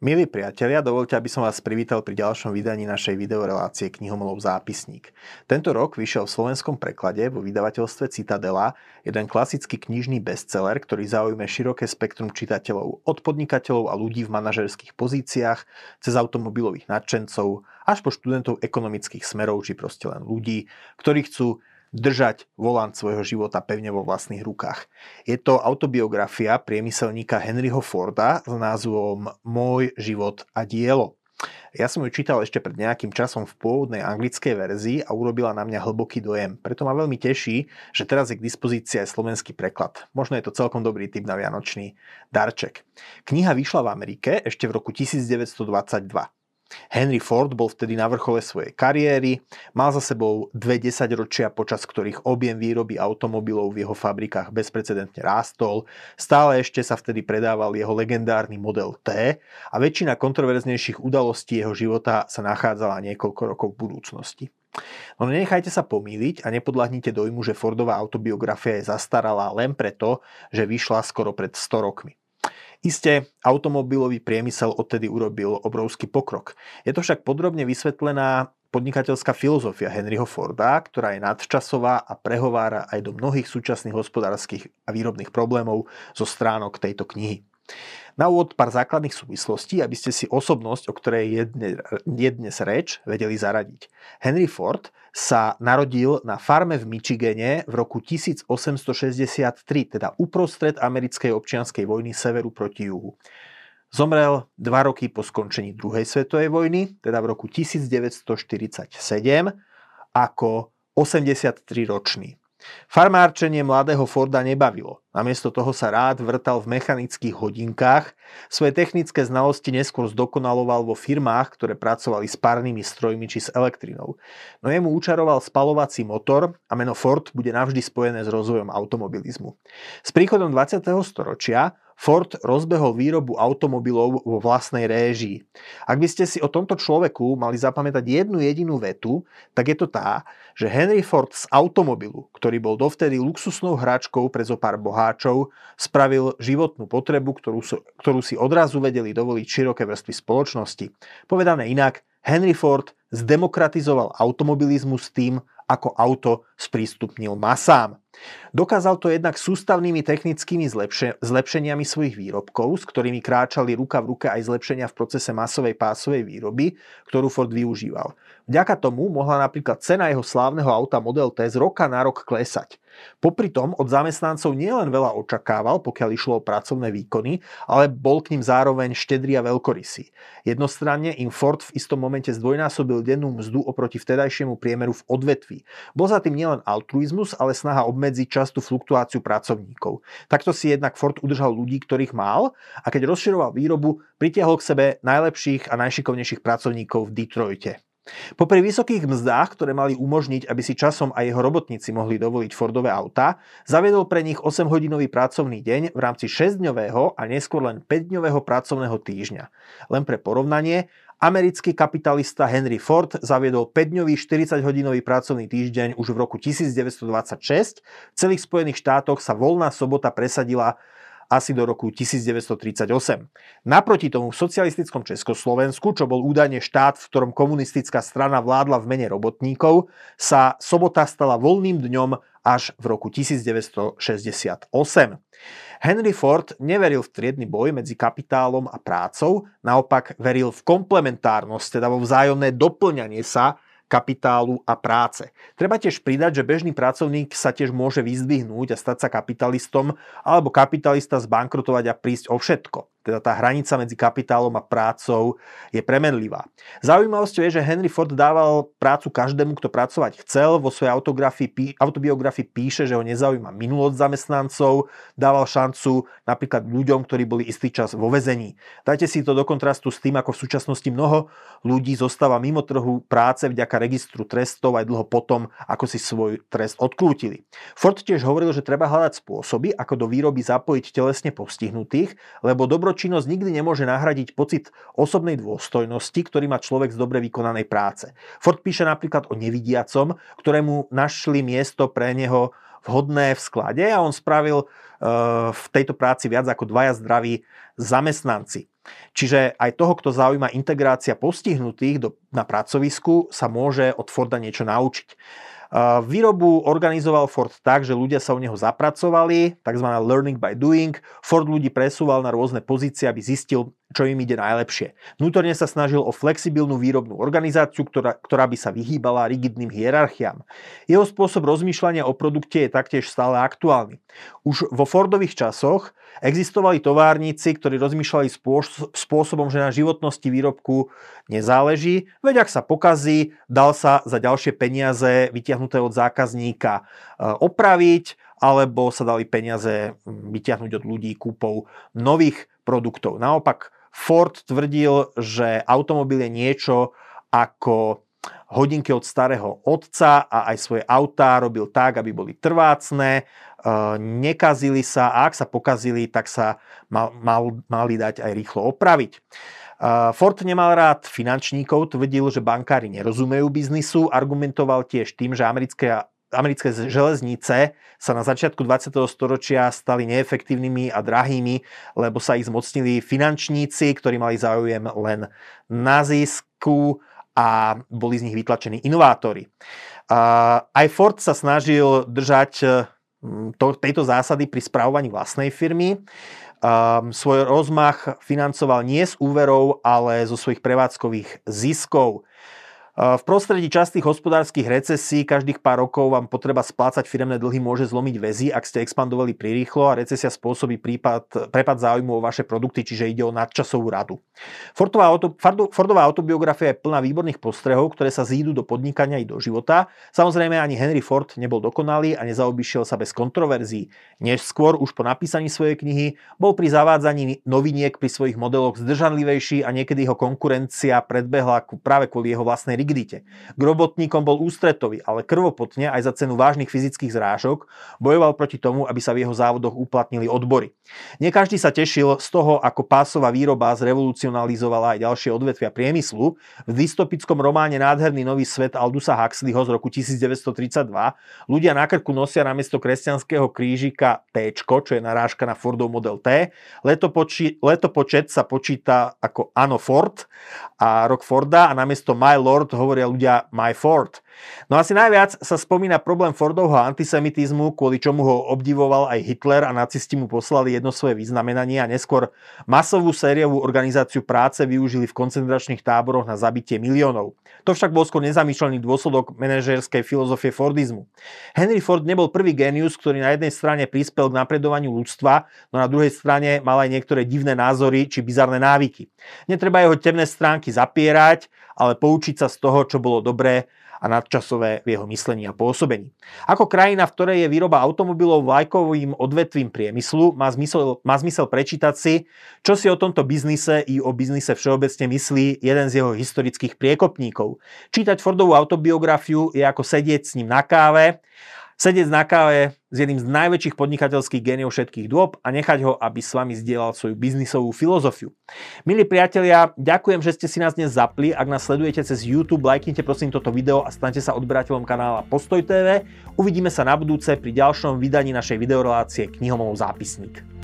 Milí priatelia, dovolte, aby som vás privítal pri ďalšom vydaní našej videorelácie Knihomolov zápisník. Tento rok vyšiel v slovenskom preklade vo vydavateľstve Citadela jeden klasický knižný bestseller, ktorý zaujme široké spektrum čitateľov od podnikateľov a ľudí v manažerských pozíciách cez automobilových nadšencov až po študentov ekonomických smerov či proste len ľudí, ktorí chcú držať volant svojho života pevne vo vlastných rukách. Je to autobiografia priemyselníka Henryho Forda s názvom Môj život a dielo. Ja som ju čítal ešte pred nejakým časom v pôvodnej anglickej verzii a urobila na mňa hlboký dojem. Preto ma veľmi teší, že teraz je k dispozícii aj slovenský preklad. Možno je to celkom dobrý typ na vianočný darček. Kniha vyšla v Amerike ešte v roku 1922. Henry Ford bol vtedy na vrchole svojej kariéry, mal za sebou dve desaťročia, počas ktorých objem výroby automobilov v jeho fabrikách bezprecedentne rástol, stále ešte sa vtedy predával jeho legendárny model T a väčšina kontroverznejších udalostí jeho života sa nachádzala niekoľko rokov v budúcnosti. No nenechajte sa pomýliť a nepodľahnite dojmu, že Fordová autobiografia je zastaralá len preto, že vyšla skoro pred 100 rokmi. Isté, automobilový priemysel odtedy urobil obrovský pokrok. Je to však podrobne vysvetlená podnikateľská filozofia Henryho Forda, ktorá je nadčasová a prehovára aj do mnohých súčasných hospodárskych a výrobných problémov zo stránok tejto knihy. Na úvod pár základných súvislostí, aby ste si osobnosť, o ktorej je dnes, je dnes reč, vedeli zaradiť. Henry Ford sa narodil na farme v Michigane v roku 1863, teda uprostred americkej občianskej vojny severu proti juhu. Zomrel dva roky po skončení druhej svetovej vojny, teda v roku 1947, ako 83-ročný. Farmárčenie mladého Forda nebavilo. Namiesto toho sa rád vrtal v mechanických hodinkách, svoje technické znalosti neskôr zdokonaloval vo firmách, ktoré pracovali s párnymi strojmi či s elektrinou. No jemu učaroval spalovací motor a meno Ford bude navždy spojené s rozvojom automobilizmu. S príchodom 20. storočia Ford rozbehol výrobu automobilov vo vlastnej réžii. Ak by ste si o tomto človeku mali zapamätať jednu jedinú vetu, tak je to tá, že Henry Ford z automobilu, ktorý bol dovtedy luxusnou hračkou pre zo pár boháčov, spravil životnú potrebu, ktorú, ktorú si odrazu vedeli dovoliť široké vrstvy spoločnosti. Povedané inak, Henry Ford zdemokratizoval automobilizmus tým, ako auto sprístupnil masám. Dokázal to jednak sústavnými technickými zlepše- zlepšeniami svojich výrobkov, s ktorými kráčali ruka v ruke aj zlepšenia v procese masovej pásovej výroby, ktorú Ford využíval. Vďaka tomu mohla napríklad cena jeho slávneho auta Model T z roka na rok klesať. Popri tom od zamestnancov nielen veľa očakával, pokiaľ išlo o pracovné výkony, ale bol k ním zároveň štedrý a veľkorysý. Jednostranne im Ford v istom momente zdvojnásobil dennú mzdu oproti vtedajšiemu priemeru v odvetví. Bol za tým nielen altruizmus, ale snaha obmedziť častú fluktuáciu pracovníkov. Takto si jednak Ford udržal ľudí, ktorých mal a keď rozširoval výrobu, pritiahol k sebe najlepších a najšikovnejších pracovníkov v Detroite. Popri vysokých mzdách, ktoré mali umožniť, aby si časom aj jeho robotníci mohli dovoliť Fordové auta, zaviedol pre nich 8-hodinový pracovný deň v rámci 6-dňového a neskôr len 5-dňového pracovného týždňa. Len pre porovnanie, americký kapitalista Henry Ford zaviedol 5-dňový 40-hodinový pracovný týždeň už v roku 1926. V celých Spojených štátoch sa voľná sobota presadila asi do roku 1938. Naproti tomu v socialistickom Československu, čo bol údajne štát, v ktorom komunistická strana vládla v mene robotníkov, sa sobota stala voľným dňom až v roku 1968. Henry Ford neveril v triedny boj medzi kapitálom a prácou, naopak veril v komplementárnosť, teda vo vzájomné doplňanie sa kapitálu a práce. Treba tiež pridať, že bežný pracovník sa tiež môže vyzdvihnúť a stať sa kapitalistom, alebo kapitalista zbankrotovať a prísť o všetko teda tá hranica medzi kapitálom a prácou je premenlivá. Zaujímavosťou je, že Henry Ford dával prácu každému, kto pracovať chcel. Vo svojej autobiografii píše, že ho nezaujíma minulosť zamestnancov, dával šancu napríklad ľuďom, ktorí boli istý čas vo vezení. Dajte si to do kontrastu s tým, ako v súčasnosti mnoho ľudí zostáva mimo trhu práce vďaka registru trestov aj dlho potom, ako si svoj trest odklútili. Ford tiež hovoril, že treba hľadať spôsoby, ako do výroby zapojiť telesne postihnutých, lebo dobro dobročinnosť nikdy nemôže nahradiť pocit osobnej dôstojnosti, ktorý má človek z dobre vykonanej práce. Ford píše napríklad o nevidiacom, ktorému našli miesto pre neho vhodné v sklade a on spravil v tejto práci viac ako dvaja zdraví zamestnanci. Čiže aj toho, kto zaujíma integrácia postihnutých do, na pracovisku, sa môže od Forda niečo naučiť. Výrobu organizoval Ford tak, že ľudia sa u neho zapracovali, tzv. learning by doing. Ford ľudí presúval na rôzne pozície, aby zistil, čo im ide najlepšie. Vnútorne sa snažil o flexibilnú výrobnú organizáciu, ktorá, ktorá by sa vyhýbala rigidným hierarchiám. Jeho spôsob rozmýšľania o produkte je taktiež stále aktuálny. Už vo Fordových časoch existovali továrnici, ktorí rozmýšľali spôsobom, že na životnosti výrobku nezáleží, veď ak sa pokazí, dal sa za ďalšie peniaze vytiahnuté od zákazníka e, opraviť, alebo sa dali peniaze vytiahnuť od ľudí kúpou nových produktov. Naopak Ford tvrdil, že automobil je niečo ako hodinky od starého otca a aj svoje autá robil tak, aby boli trvácne, e, nekazili sa a ak sa pokazili, tak sa mal, mal, mali dať aj rýchlo opraviť. E, Ford nemal rád finančníkov, tvrdil, že bankári nerozumejú biznisu, argumentoval tiež tým, že americké americké železnice sa na začiatku 20. storočia stali neefektívnymi a drahými, lebo sa ich zmocnili finančníci, ktorí mali záujem len na zisku a boli z nich vytlačení inovátori. Aj Ford sa snažil držať to, tejto zásady pri spravovaní vlastnej firmy. Um, svoj rozmach financoval nie z úverov, ale zo svojich prevádzkových ziskov. V prostredí častých hospodárskych recesí každých pár rokov vám potreba splácať firemné dlhy môže zlomiť väzy, ak ste expandovali prirýchlo a recesia spôsobí prípad, prepad záujmu o vaše produkty, čiže ide o nadčasovú radu. Fordová, auto, Fordová autobiografia je plná výborných postrehov, ktoré sa zídu do podnikania i do života. Samozrejme ani Henry Ford nebol dokonalý a nezaobišiel sa bez kontroverzií. Neskôr, už po napísaní svojej knihy, bol pri zavádzaní noviniek pri svojich modeloch zdržanlivejší a niekedy ho konkurencia predbehla práve kvôli jeho vlastnej rigidite. K robotníkom bol ústretový, ale krvopotne aj za cenu vážnych fyzických zrážok bojoval proti tomu, aby sa v jeho závodoch uplatnili odbory. Nie každý sa tešil z toho, ako pásová výroba zrevolucionalizovala aj ďalšie odvetvia priemyslu. V dystopickom románe Nádherný nový svet Aldusa Huxleyho z roku 1932 ľudia na krku nosia namiesto kresťanského krížika T, čo je narážka na Fordov model T. Letopoči, letopočet sa počíta ako Ano Ford a rok Forda a namiesto My Lord Ford hovoria ľudia My Ford. No asi najviac sa spomína problém Fordovho antisemitizmu, kvôli čomu ho obdivoval aj Hitler a nacisti mu poslali jedno svoje vyznamenanie a neskôr masovú sériovú organizáciu práce využili v koncentračných táboroch na zabitie miliónov. To však bol skôr nezamýšľaný dôsledok manažerskej filozofie Fordizmu. Henry Ford nebol prvý génius, ktorý na jednej strane prispel k napredovaniu ľudstva, no na druhej strane mal aj niektoré divné názory či bizarné návyky. Netreba jeho temné stránky zapierať, ale poučiť sa z toho, čo bolo dobré a nadčasové v jeho myslení a pôsobení. Ako krajina, v ktorej je výroba automobilov vlajkovým odvetvím priemyslu, má zmysel, má zmysel prečítať si, čo si o tomto biznise i o biznise všeobecne myslí jeden z jeho historických priekopníkov. Čítať Fordovú autobiografiu je ako sedieť s ním na káve sedieť na káve s jedným z najväčších podnikateľských géniov všetkých dôb a nechať ho, aby s vami zdieľal svoju biznisovú filozofiu. Milí priatelia, ďakujem, že ste si nás dnes zapli. Ak nás sledujete cez YouTube, lajknite prosím toto video a stante sa odberateľom kanála Postoj TV. Uvidíme sa na budúce pri ďalšom vydaní našej videorelácie Knihomolov zápisník.